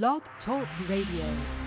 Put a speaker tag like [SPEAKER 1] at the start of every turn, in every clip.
[SPEAKER 1] Blog Talk Radio.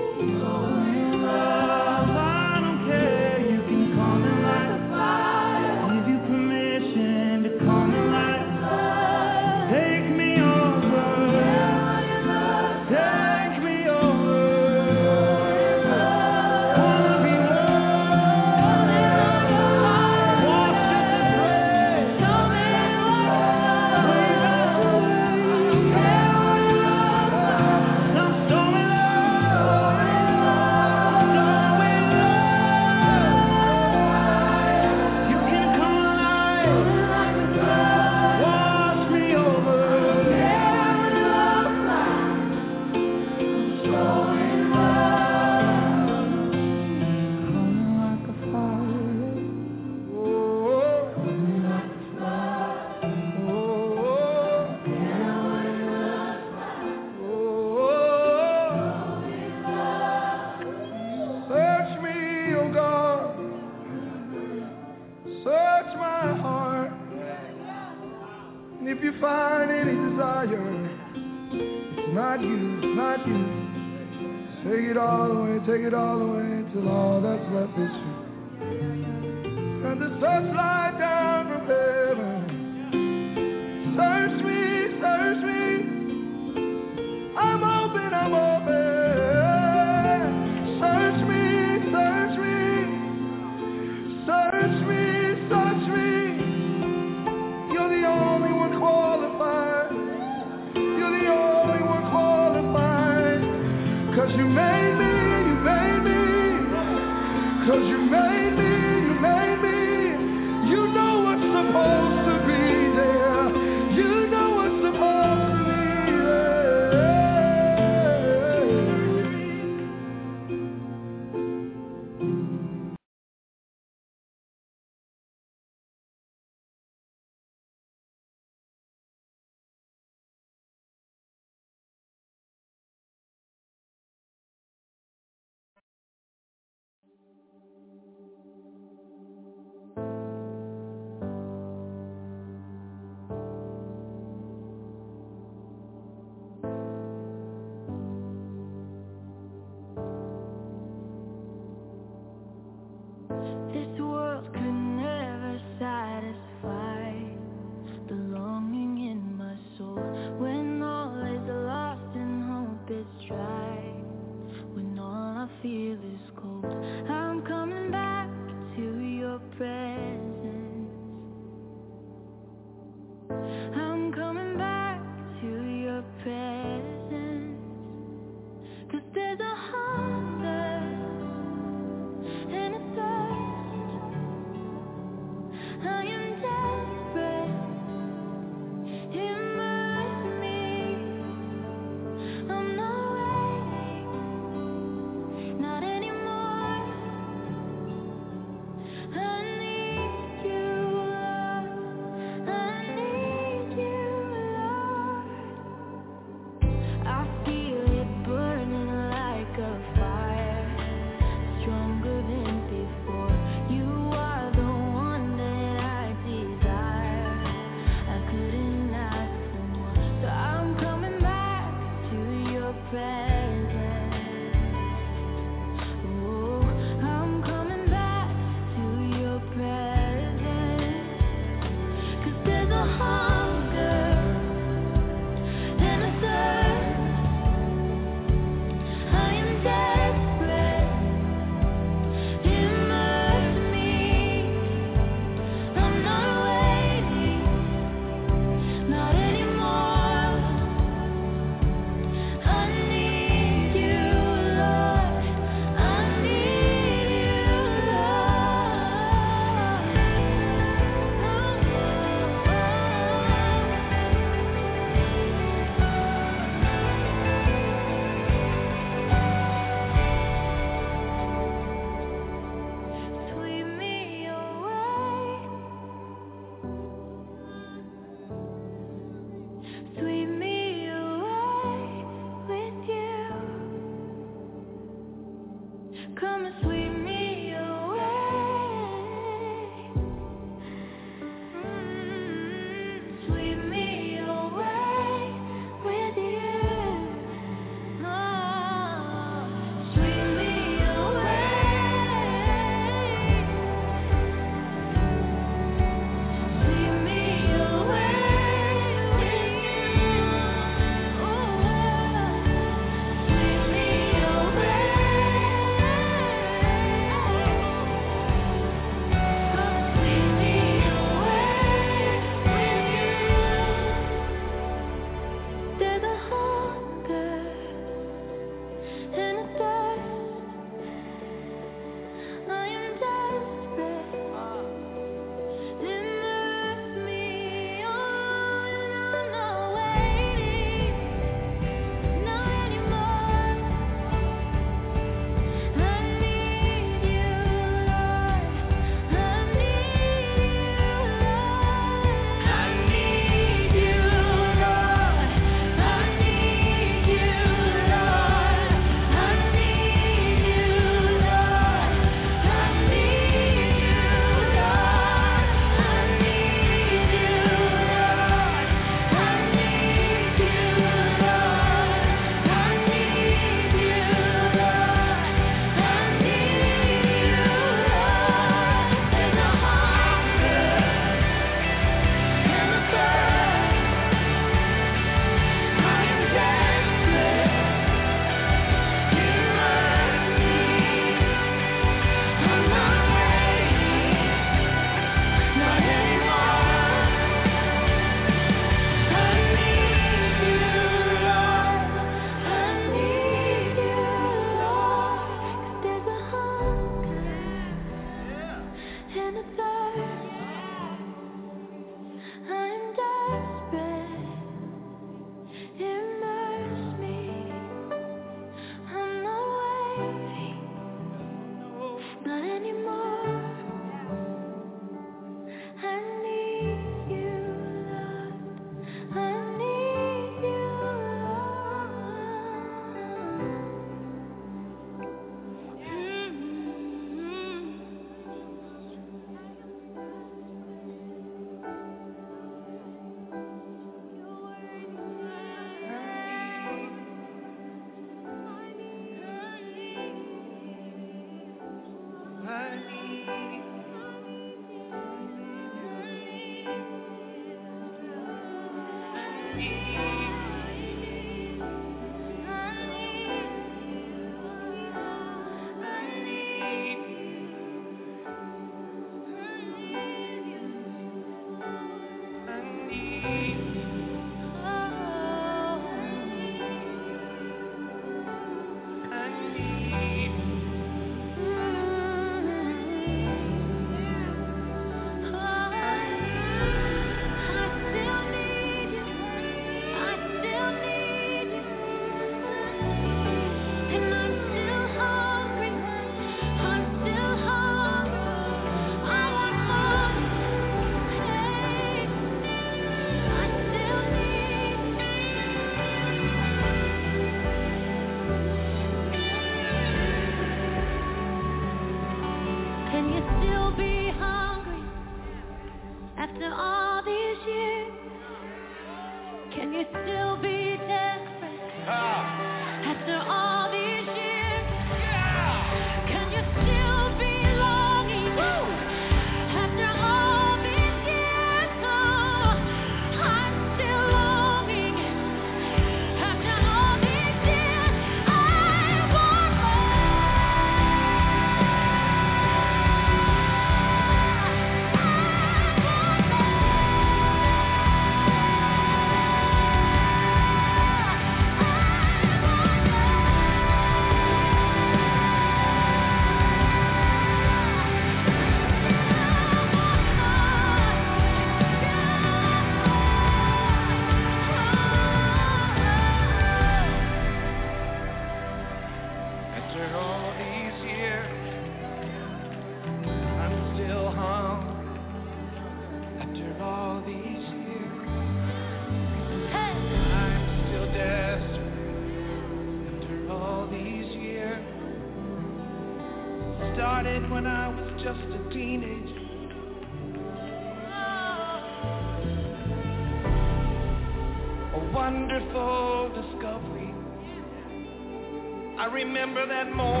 [SPEAKER 2] remember that morning.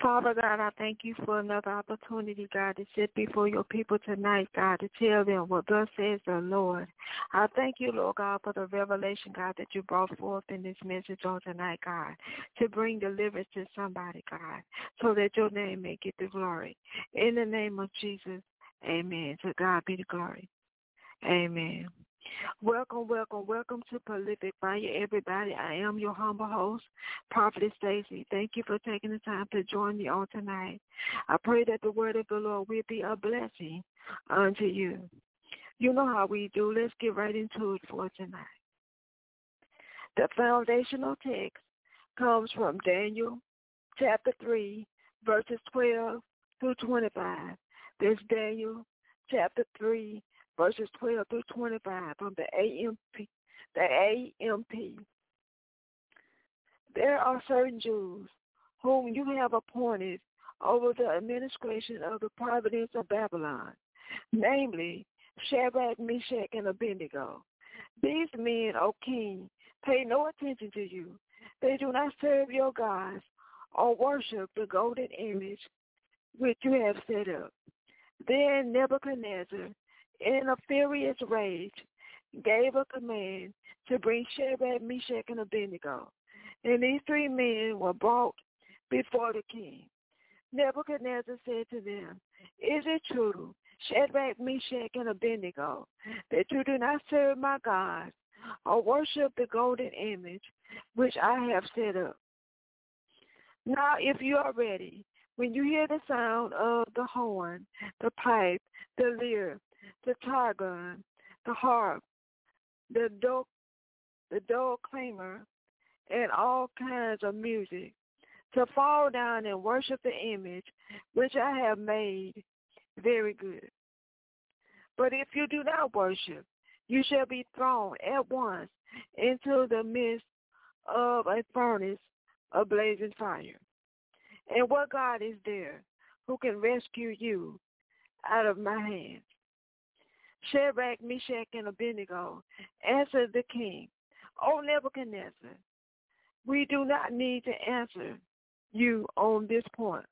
[SPEAKER 3] Father God, I thank you for another opportunity, God, to sit before your people tonight, God, to tell them what thus says the Lord. I thank you, Lord God, for the revelation, God, that you brought forth in this message on tonight, God, to bring deliverance to somebody, God, so that your name may get the glory. In the name of Jesus, amen. To God be the glory. Amen. Welcome, welcome, welcome to Prolific Fire, everybody. I am your humble host, Prophetess Stacy. Thank you for taking the time to join me on tonight. I pray that the word of the Lord will be a blessing unto you. You know how we do. Let's get right into it for tonight. The foundational text comes from Daniel chapter 3, verses 12 through 25. This Daniel chapter 3, verses 12 through 25 from the AMP. The AMP. There are certain Jews whom you have appointed over the administration of the providence of Babylon, namely Shadrach, Meshach, and Abednego. These men, O king, pay no attention to you. They do not serve your gods or worship the golden image which you have set up. Then Nebuchadnezzar in a furious rage, gave a command to bring Shadrach, Meshach, and Abednego. And these three men were brought before the king. Nebuchadnezzar said to them, Is it true, Shadrach, Meshach, and Abednego, that you do not serve my gods or worship the golden image which I have set up? Now, if you are ready, when you hear the sound of the horn, the pipe, the lyre, the targon, the harp, the do, the dog claimer, and all kinds of music, to fall down and worship the image which I have made very good. But if you do not worship, you shall be thrown at once into the midst of a furnace of blazing fire. And what God is there who can rescue you out of my hands? Shadrach, Meshach, and Abednego answered the king, O Nebuchadnezzar, we do not need to answer you on this point.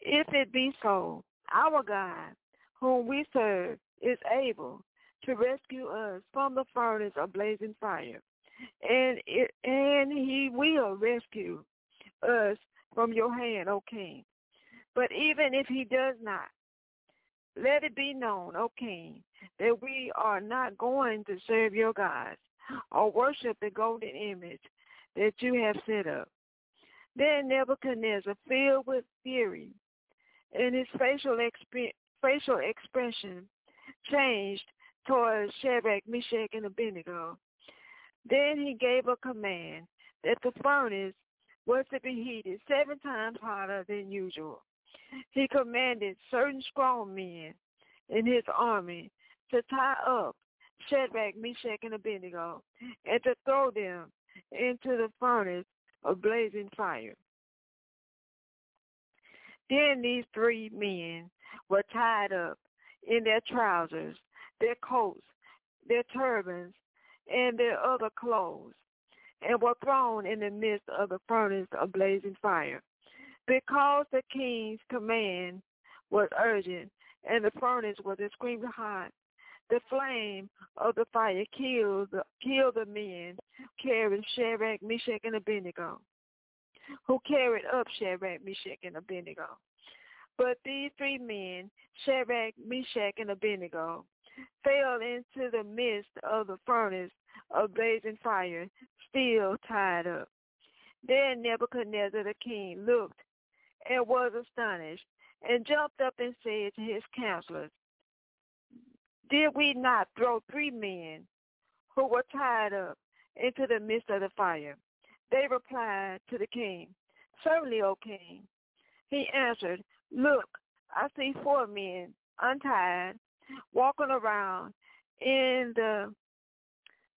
[SPEAKER 3] If it be so, our God, whom we serve, is able to rescue us from the furnace of blazing fire, and it, and he will rescue us from your hand, O king. But even if he does not, let it be known, O king, that we are not going to serve your gods or worship the golden image that you have set up. Then Nebuchadnezzar, filled with fury, and his facial, exp- facial expression changed towards Shadrach, Meshach, and Abednego. Then he gave a command that the furnace was to be heated seven times hotter than usual. He commanded certain strong men in his army to tie up Shadrach, Meshach, and Abednego and to throw them into the furnace of blazing fire. Then these three men were tied up in their trousers, their coats, their turbans, and their other clothes, and were thrown in the midst of the furnace of blazing fire. Because the king's command was urgent, and the furnace was extremely hot, the flame of the fire killed the, killed the men carrying Shadrach, Meshach, and Abednego, who carried up Shadrach, Meshach, and Abednego. But these three men, Shadrach, Meshach, and Abednego, fell into the midst of the furnace of blazing fire, still tied up. Then Nebuchadnezzar the king looked and was astonished, and jumped up and said to his counselors, Did we not throw three men who were tied up into the midst of the fire? They replied to the king, Certainly, O king. He answered, Look, I see four men untied, walking around in the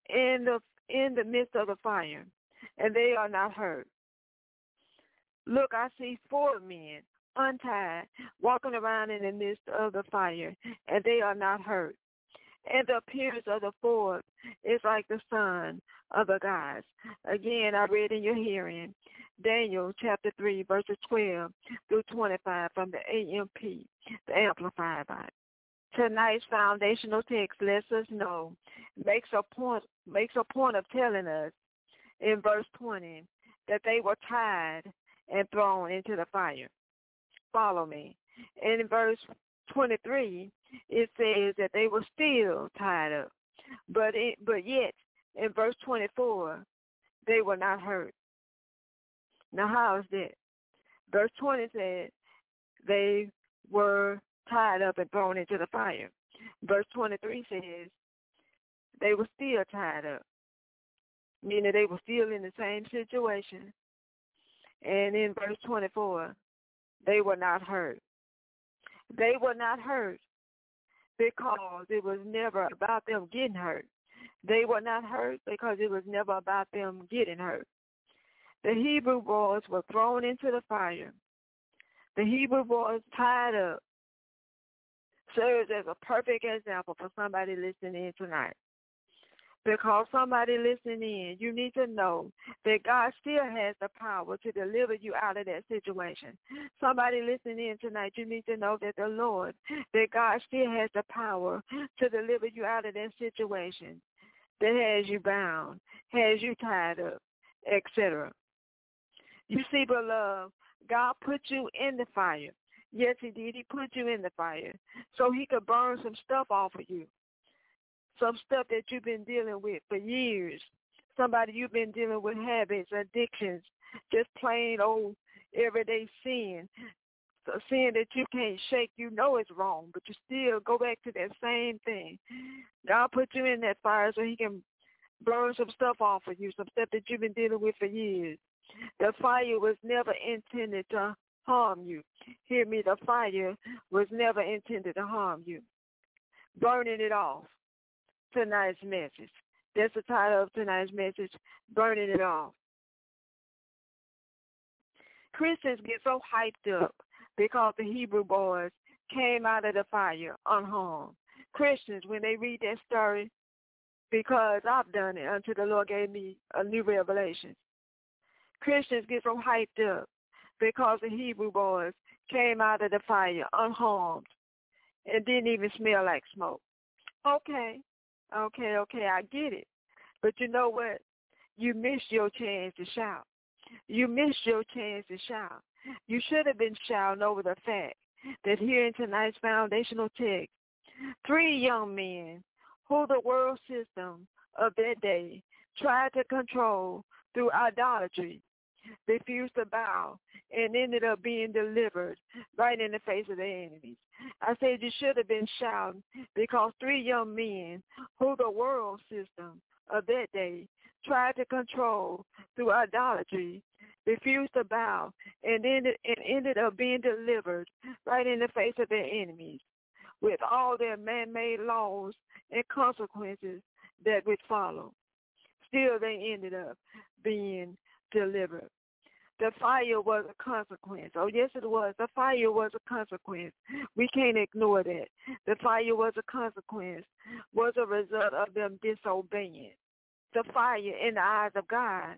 [SPEAKER 3] in the in the midst of the fire, and they are not hurt. Look, I see four men untied, walking around in the midst of the fire, and they are not hurt. And the appearance of the fourth is like the son of the gods. Again, I read in your hearing Daniel chapter 3, verses 12 through 25 from the AMP, the Amplified Bible. Tonight's foundational text lets us know, makes a point, makes a point of telling us in verse 20 that they were tied and thrown into the fire. Follow me. In verse 23, it says that they were still tied up, but it, but yet in verse 24, they were not hurt. Now, how is that? Verse 20 said they were tied up and thrown into the fire. Verse 23 says they were still tied up, meaning they were still in the same situation. And in verse 24, they were not hurt. They were not hurt because it was never about them getting hurt. They were not hurt because it was never about them getting hurt. The Hebrew boys were thrown into the fire. The Hebrew boys tied up serves as a perfect example for somebody listening in tonight. Because somebody listening in, you need to know that God still has the power to deliver you out of that situation. Somebody listening in tonight, you need to know that the Lord, that God still has the power to deliver you out of that situation that has you bound, has you tied up, etc. You see, beloved, God put you in the fire. Yes, he did. He put you in the fire so he could burn some stuff off of you. Some stuff that you've been dealing with for years. Somebody you've been dealing with habits, addictions, just plain old everyday sin. A sin that you can't shake, you know it's wrong, but you still go back to that same thing. God put you in that fire so he can burn some stuff off of you, some stuff that you've been dealing with for years. The fire was never intended to harm you. Hear me, the fire was never intended to harm you. Burning it off. Tonight's message. That's the title of tonight's message, Burning It Off. Christians get so hyped up because the Hebrew boys came out of the fire unharmed. Christians, when they read that story, because I've done it until the Lord gave me a new revelation. Christians get so hyped up because the Hebrew boys came out of the fire unharmed and didn't even smell like smoke. Okay, okay, okay, I get it. But you know what? You missed your chance to shout. You missed your chance to shout. You should have been shouting over the fact that here in tonight's foundational text, three young men who the world system of that day tried to control through idolatry refused to bow and ended up being delivered right in the face of their enemies. I said you should have been shouting because three young men who the world system of that day tried to control through idolatry refused to bow and ended, and ended up being delivered right in the face of their enemies with all their man-made laws and consequences that would follow. Still, they ended up being delivered. The fire was a consequence. Oh, yes, it was. The fire was a consequence. We can't ignore that. The fire was a consequence, was a result of them disobeying. The fire in the eyes of God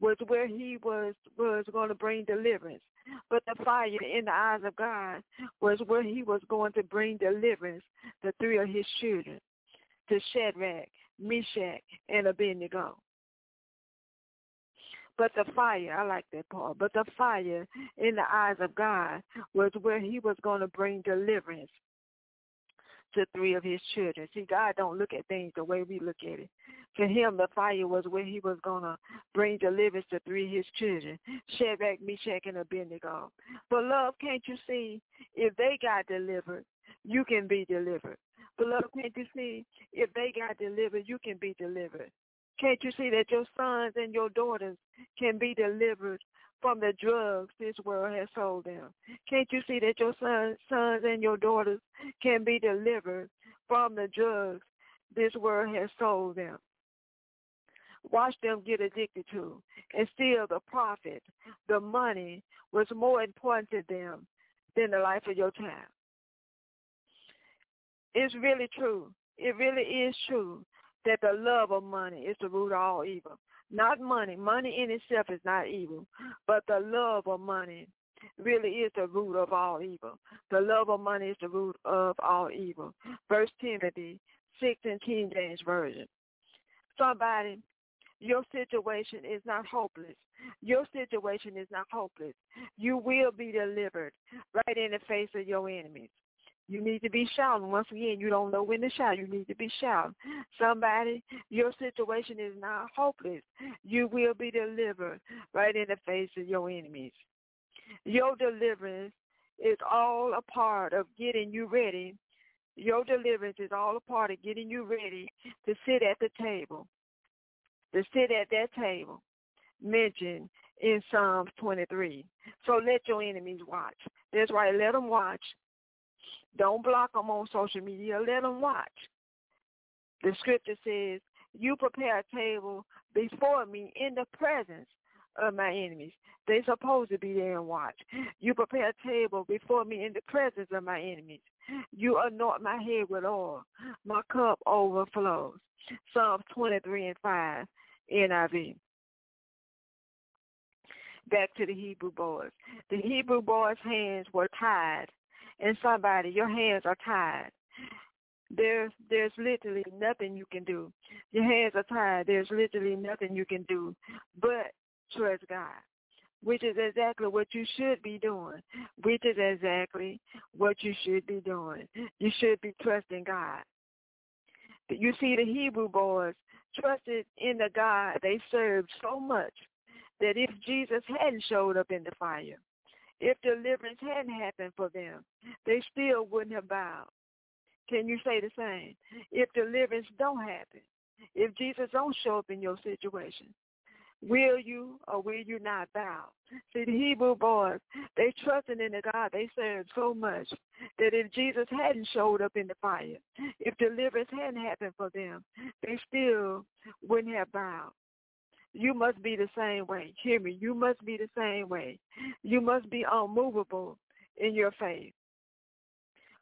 [SPEAKER 3] was where he was was going to bring deliverance. But the fire in the eyes of God was where he was going to bring deliverance to three of his children, to Shadrach, Meshach, and Abednego. But the fire, I like that part, but the fire in the eyes of God was where he was going to bring deliverance to three of his children. See, God don't look at things the way we look at it. For him, the fire was where he was going to bring deliverance to three of his children, Shadrach, Meshach, and Abednego. But love, can't you see, if they got delivered, you can be delivered. Beloved, can't you see, if they got delivered, you can be delivered. Can't you see that your sons and your daughters can be delivered from the drugs this world has sold them? Can't you see that your sons, sons and your daughters can be delivered from the drugs this world has sold them? Watch them get addicted to and still the profit, the money was more important to them than the life of your child. It's really true. It really is true that the love of money is the root of all evil. Not money. Money in itself is not evil, but the love of money really is the root of all evil. The love of money is the root of all evil. First Timothy 6 in King James Version. Somebody, your situation is not hopeless. Your situation is not hopeless. You will be delivered right in the face of your enemies. You need to be shouting. Once again, you don't know when to shout. You need to be shouting. Somebody, your situation is not hopeless. You will be delivered right in the face of your enemies. Your deliverance is all a part of getting you ready. Your deliverance is all a part of getting you ready to sit at the table. To sit at that table mentioned in Psalms 23. So let your enemies watch. That's right. Let them watch don't block them on social media. Let them watch. The scripture says, you prepare a table before me in the presence of my enemies. They're supposed to be there and watch. You prepare a table before me in the presence of my enemies. You anoint my head with oil. My cup overflows. Psalms 23 and 5, NIV. Back to the Hebrew boys. The Hebrew boys' hands were tied and somebody, your hands are tied. There's there's literally nothing you can do. Your hands are tied. There's literally nothing you can do but trust God, which is exactly what you should be doing. Which is exactly what you should be doing. You should be trusting God. You see, the Hebrew boys trusted in the God they served so much that if Jesus hadn't showed up in the fire, if deliverance hadn't happened for them, they still wouldn't have bowed. Can you say the same? If deliverance don't happen, if Jesus don't show up in your situation, will you or will you not bow? See, the Hebrew boys, they trusted in the God they served so much that if Jesus hadn't showed up in the fire, if deliverance hadn't happened for them, they still wouldn't have bowed. You must be the same way. Hear me. You must be the same way. You must be unmovable in your faith.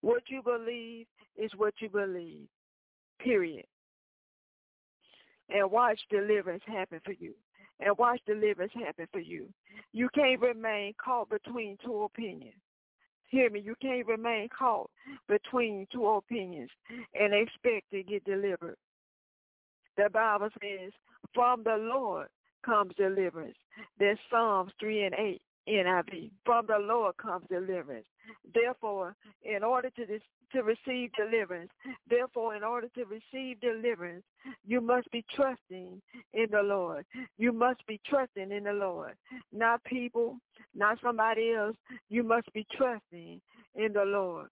[SPEAKER 3] What you believe is what you believe. Period. And watch deliverance happen for you. And watch deliverance happen for you. You can't remain caught between two opinions. Hear me. You can't remain caught between two opinions and expect to get delivered. The Bible says, from the Lord comes deliverance. There's Psalms 3 and 8 NIV. From the Lord comes deliverance. Therefore, in order to this, to receive deliverance, therefore, in order to receive deliverance, you must be trusting in the Lord. You must be trusting in the Lord, not people, not somebody else. You must be trusting in the Lord.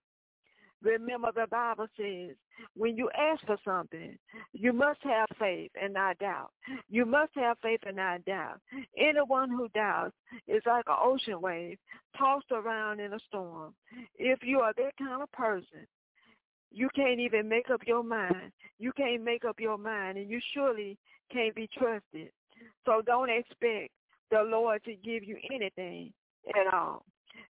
[SPEAKER 3] Remember the Bible says, when you ask for something, you must have faith and not doubt. You must have faith and not doubt. Anyone who doubts is like an ocean wave tossed around in a storm. If you are that kind of person, you can't even make up your mind. You can't make up your mind, and you surely can't be trusted. So don't expect the Lord to give you anything at all.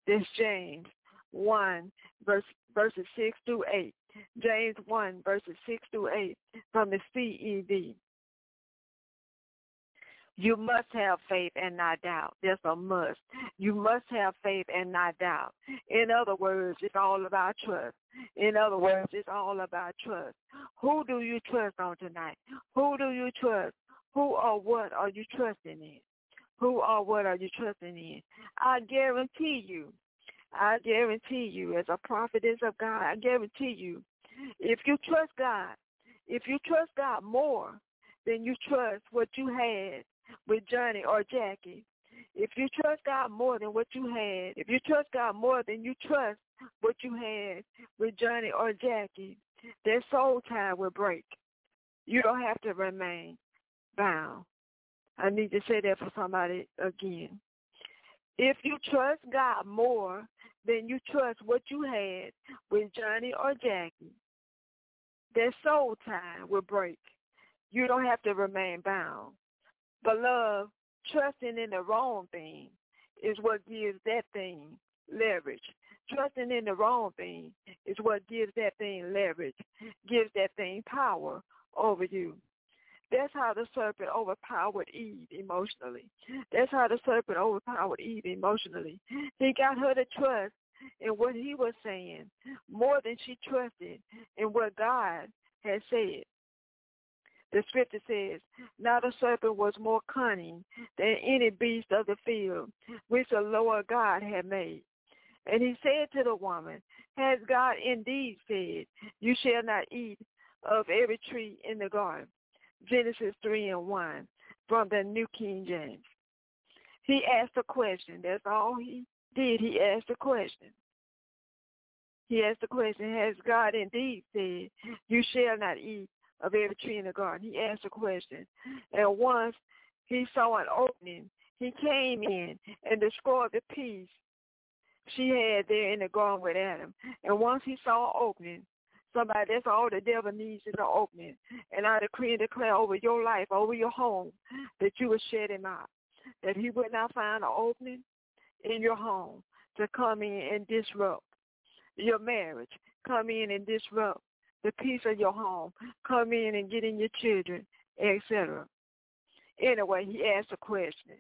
[SPEAKER 3] This James 1, verse, verses 6 through 8. James 1, verses 6 through 8 from the CEV. You must have faith and not doubt. That's a must. You must have faith and not doubt. In other words, it's all about trust. In other words, it's all about trust. Who do you trust on tonight? Who do you trust? Who or what are you trusting in? Who or what are you trusting in? I guarantee you I guarantee you, as a prophetess of God, I guarantee you, if you trust God, if you trust God more than you trust what you had with Johnny or Jackie, if you trust God more than what you had, if you trust God more than you trust what you had with Johnny or Jackie, their soul tie will break. You don't have to remain bound. I need to say that for somebody again. If you trust God more than you trust what you had with Johnny or Jackie, their soul tie will break. You don't have to remain bound. Beloved, trusting in the wrong thing is what gives that thing leverage. Trusting in the wrong thing is what gives that thing leverage, gives that thing power over you. That's how the serpent overpowered Eve emotionally. That's how the serpent overpowered Eve emotionally. He got her to trust in what he was saying more than she trusted in what God had said. The scripture says, Now the serpent was more cunning than any beast of the field, which the Lord God had made. And he said to the woman, Has God indeed said, You shall not eat of every tree in the garden? Genesis 3 and 1 from the New King James. He asked a question. That's all he did. He asked a question. He asked the question, has God indeed said, you shall not eat of every tree in the garden? He asked a question. And once he saw an opening, he came in and destroyed the peace she had there in the garden with Adam. And once he saw an opening, Somebody, that's all the devil needs is an opening. And I decree and declare over your life, over your home, that you will shed him out. That he would not find an opening in your home to come in and disrupt your marriage, come in and disrupt the peace of your home, come in and get in your children, etc. Anyway, he asked a question.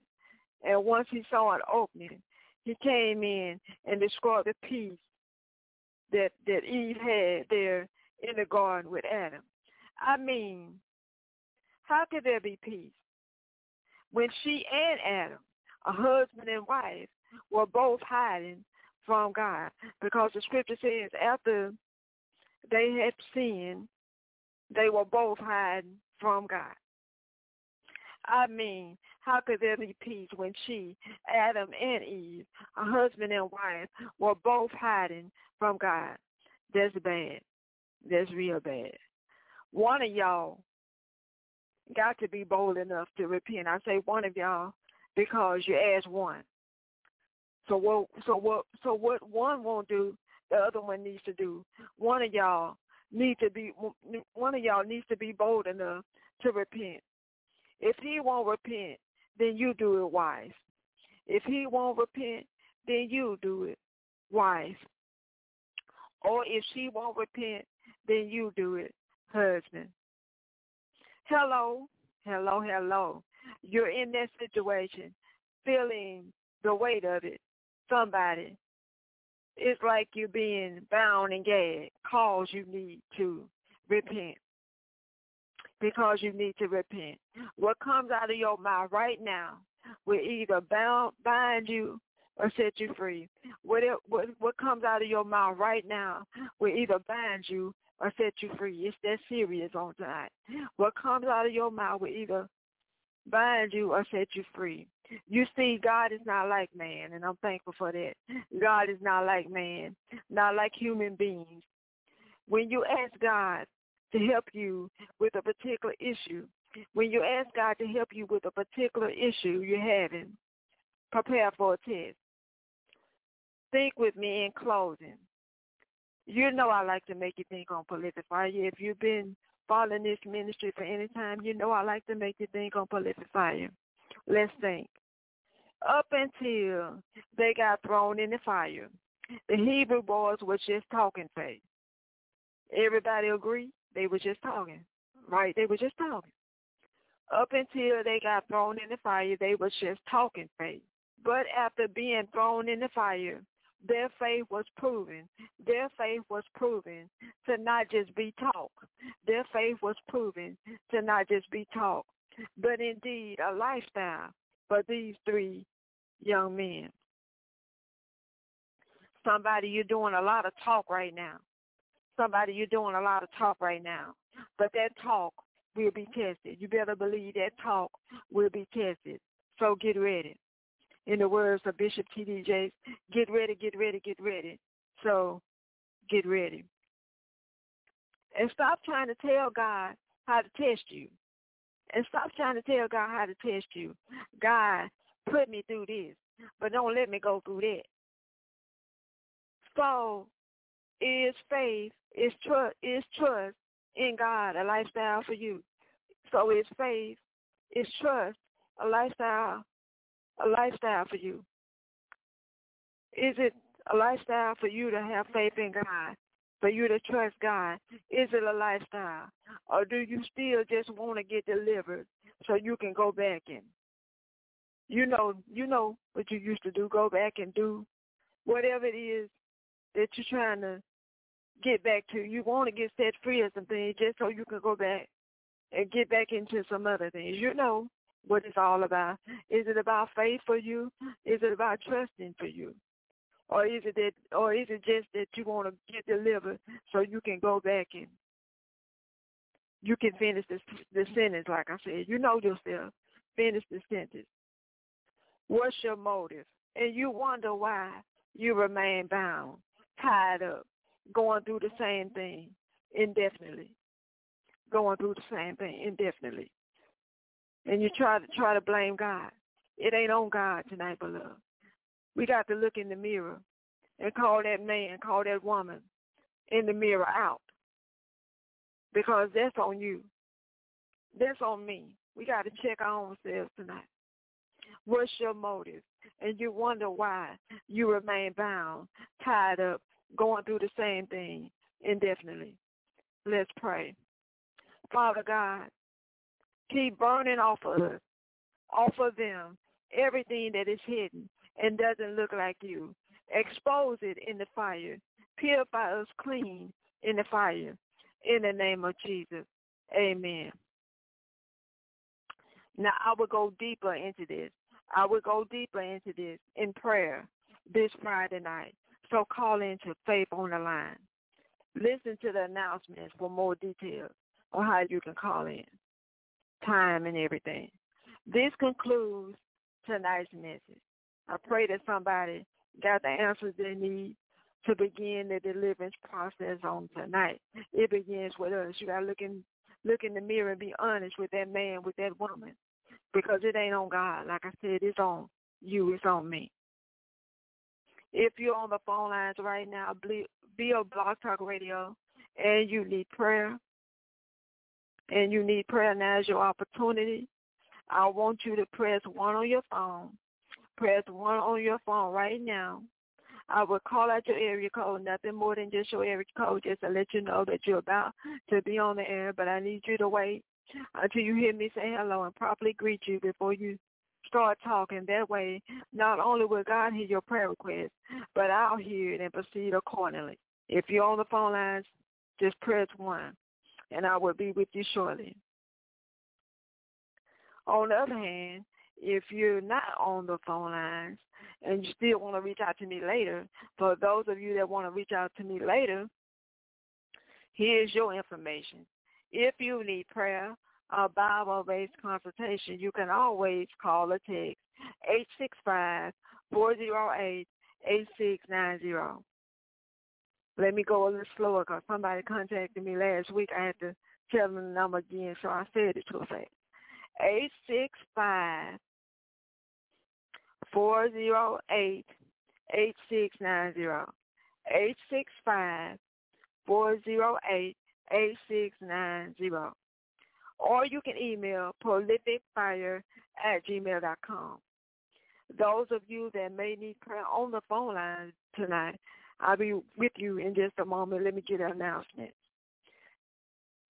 [SPEAKER 3] And once he saw an opening, he came in and destroyed the peace that that Eve had there in the garden with Adam. I mean, how could there be peace when she and Adam, a husband and wife, were both hiding from God? Because the scripture says after they had sinned, they were both hiding from God. I mean, how could there be peace when she, Adam and Eve, a husband and wife, were both hiding from God? That's bad. That's real bad. One of y'all got to be bold enough to repent. I say one of y'all because you asked one. So what? So what? So what one won't do, the other one needs to do. One of y'all need to be. One of y'all needs to be bold enough to repent. If he won't repent, then you do it wise. If he won't repent, then you do it wise. Or if she won't repent, then you do it, husband. Hello, hello, hello. You're in that situation, feeling the weight of it. Somebody. It's like you're being bound and gagged, cause you need to repent. Because you need to repent. What comes out of your mouth right now will either bound, bind you or set you free. What, it, what what comes out of your mouth right now will either bind you or set you free. It's that serious on tonight. What comes out of your mouth will either bind you or set you free. You see, God is not like man, and I'm thankful for that. God is not like man, not like human beings. When you ask God to help you with a particular issue, when you ask God to help you with a particular issue you're having, prepare for a test. Think with me in closing. You know I like to make you think on prolific fire. If you've been following this ministry for any time, you know I like to make you think on prolific fire. Let's think. Up until they got thrown in the fire, the Hebrew boys were just talking faith. Everybody agree? They were just talking, right? They were just talking. Up until they got thrown in the fire, they were just talking faith. But after being thrown in the fire, their faith was proven. Their faith was proven to not just be talk. Their faith was proven to not just be talk, but indeed a lifestyle for these three young men. Somebody, you're doing a lot of talk right now. Somebody, you're doing a lot of talk right now. But that talk will be tested. You better believe that talk will be tested. So get ready in the words of Bishop T.D. Jakes, get ready, get ready, get ready. So get ready. And stop trying to tell God how to test you. And stop trying to tell God how to test you. God, put me through this, but don't let me go through that. So is faith, is trust, is trust in God a lifestyle for you. So is faith, is trust a lifestyle a lifestyle for you? Is it a lifestyle for you to have faith in God, for you to trust God? Is it a lifestyle? Or do you still just want to get delivered so you can go back and you know you know what you used to do, go back and do whatever it is that you're trying to get back to. You want to get set free of some things just so you can go back and get back into some other things. You know, what it's all about. Is it about faith for you? Is it about trusting for you? Or is it that or is it just that you want to get delivered so you can go back and you can finish this the sentence like I said. You know yourself. Finish the sentence. What's your motive? And you wonder why you remain bound, tied up, going through the same thing indefinitely. Going through the same thing indefinitely and you try to try to blame God. It ain't on God tonight, beloved. We got to look in the mirror and call that man, call that woman in the mirror out. Because that's on you. That's on me. We got to check our own selves tonight. What's your motive? And you wonder why you remain bound, tied up, going through the same thing indefinitely. Let's pray. Father God, Keep burning off of us, off of them, everything that is hidden and doesn't look like you. Expose it in the fire. Purify us clean in the fire. In the name of Jesus. Amen. Now I will go deeper into this. I will go deeper into this in prayer this Friday night. So call into Faith on the Line. Listen to the announcements for more details on how you can call in time and everything. This concludes tonight's message. I pray that somebody got the answers they need to begin the deliverance process on tonight. It begins with us. You gotta look in look in the mirror and be honest with that man, with that woman. Because it ain't on God. Like I said, it's on you, it's on me. If you're on the phone lines right now, be a Blog Talk Radio and you need prayer, and you need prayer, now is your opportunity. I want you to press one on your phone. Press one on your phone right now. I will call out your area code, nothing more than just your area code, just to let you know that you're about to be on the air. But I need you to wait until you hear me say hello and properly greet you before you start talking. That way, not only will God hear your prayer request, but I'll hear it and proceed accordingly. If you're on the phone lines, just press one and I will be with you shortly. On the other hand, if you're not on the phone lines and you still want to reach out to me later, for those of you that want to reach out to me later, here's your information. If you need prayer or Bible-based consultation, you can always call or text 865-408-8690. Let me go a little slower because somebody contacted me last week. I had to tell them the number again, so I said it too fast. 865 408 8690. 865 408 8690. Or you can email prolificfire at gmail.com. Those of you that may need prayer on the phone line tonight, I'll be with you in just a moment. Let me get an announcement.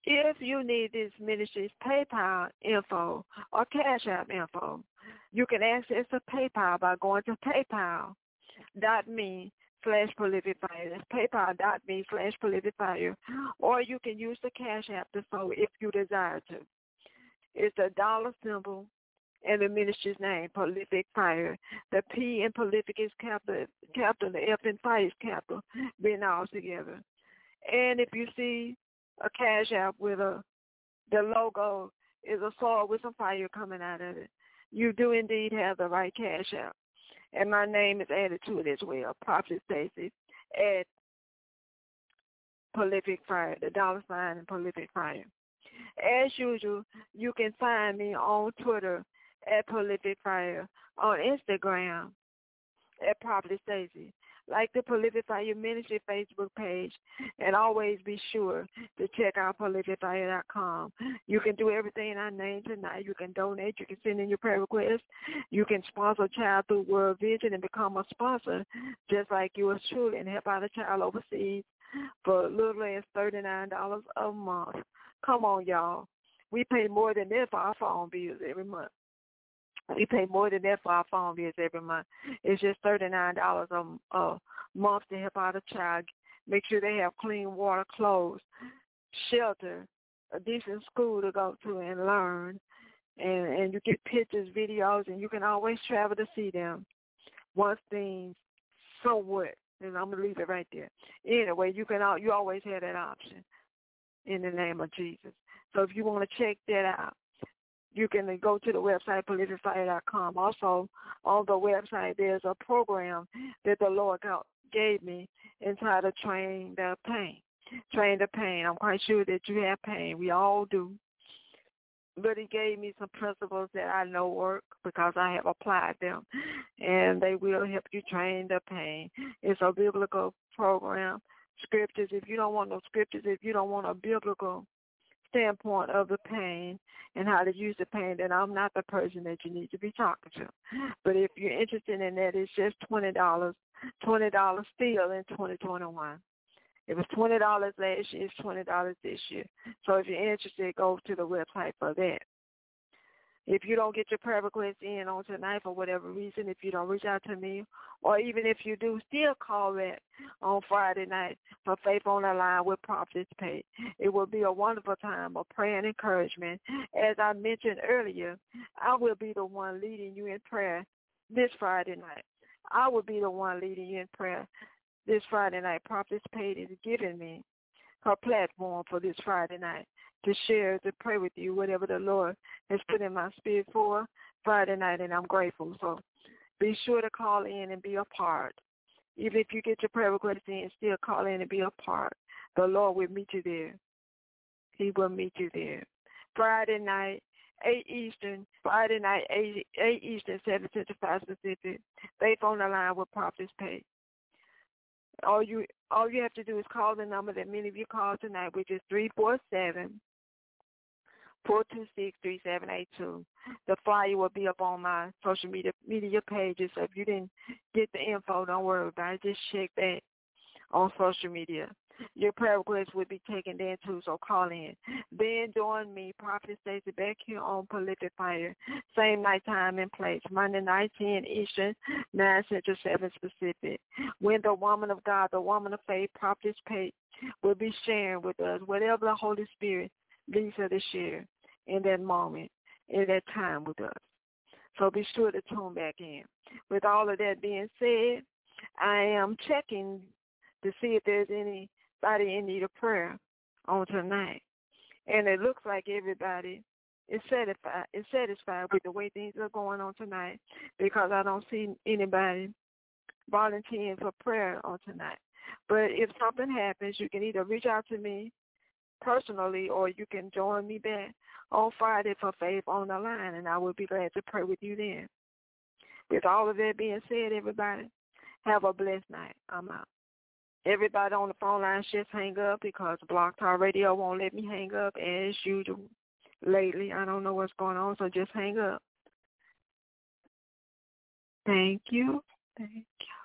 [SPEAKER 3] If you need this ministry's PayPal info or Cash App info, you can access the PayPal by going to paypal.me slash prolific fire. That's paypal.me slash prolific fire. Or you can use the Cash App to sow if you desire to. It's a dollar symbol and the ministry's name, Prolific Fire. The P in prolific is capital, capital. The F in fire is capital, being all together. And if you see a cash app with a the logo is a sword with some fire coming out of it. You do indeed have the right cash app. And my name is added to it as well, Prophet Stacy at Prolific Fire, the dollar sign and Prolific Fire. As usual, you can find me on Twitter at Prolific Fire, on Instagram at Prophet Stacy, like the Prolific Fire Ministry Facebook page, and always be sure to check out prolificfire.com. You can do everything I named tonight. You can donate. You can send in your prayer requests. You can sponsor a child through World Vision and become a sponsor, just like yours truly, and help out a child overseas for little less $39 a month. Come on, y'all. We pay more than that for our phone bills every month. We pay more than that for our phone bills every month. It's just thirty nine dollars a month to help out a child. Make sure they have clean water, clothes, shelter, a decent school to go to and learn, and and you get pictures, videos, and you can always travel to see them. Once things somewhat, and I'm gonna leave it right there. Anyway, you can all you always have that option in the name of Jesus. So if you want to check that out, you can go to the website, prolificfire.com. Also, on the website, there's a program that the Lord gave me entitled Train the Pain. Train the Pain. I'm quite sure that you have pain. We all do. But he gave me some principles that I know work because I have applied them. And they will help you train the pain. It's a biblical program. Scriptures, if you don't want no scriptures, if you don't want a biblical standpoint of the pain and how to use the pain, then I'm not the person that you need to be talking to. But if you're interested in that, it's just twenty dollars, twenty dollars still in 2021. It was twenty dollars last year. It's twenty dollars this year. So if you're interested, go to the website for that. If you don't get your prayer request in on tonight for whatever reason, if you don't reach out to me, or even if you do, still call that on Friday night for Faith on the Line with Prophetess Pay. It will be a wonderful time of prayer and encouragement. As I mentioned earlier, I will be the one leading you in prayer this Friday night. I will be the one leading you in prayer this Friday night. Prophetess Pay is giving me her platform for this Friday night to share, to pray with you, whatever the Lord has put in my spirit for Friday night, and I'm grateful. So be sure to call in and be a part. Even if you get your prayer request in, still call in and be a part. The Lord will meet you there. He will meet you there. Friday night, 8 Eastern, Friday night, 8, 8 Eastern, 7 Central, 5 Pacific. Faith on the line with Prophetess Pay. All you all you have to do is call the number that many of you called tonight, which is three four seven four two six three seven eight two. The flyer will be up on my social media media pages. So if you didn't get the info, don't worry about it. Just check that on social media. Your prayer requests will be taken then too, so call in. Then join me, Prophet Stacy, back here on Prolific Fire. Same night time and place. Monday night, 10 Eastern, 9 Central, 7 Pacific. When the woman of God, the woman of faith, Prophet Pate, will be sharing with us whatever the Holy Spirit her to share in that moment. in that time with us. So be sure to tune back in. With all of that being said, I am checking to see if there's anybody in need of prayer on tonight. And it looks like everybody is satisfied is satisfied with the way things are going on tonight because I don't see anybody volunteering for prayer on tonight. But if something happens, you can either reach out to me personally or you can join me back on Friday for Faith on the line and I will be glad to pray with you then. With all of that being said, everybody, have a blessed night. I'm out. Everybody on the phone line just hang up because Blog Talk Radio won't let me hang up as usual lately. I don't know what's going on, so just hang up. Thank you. Thank you.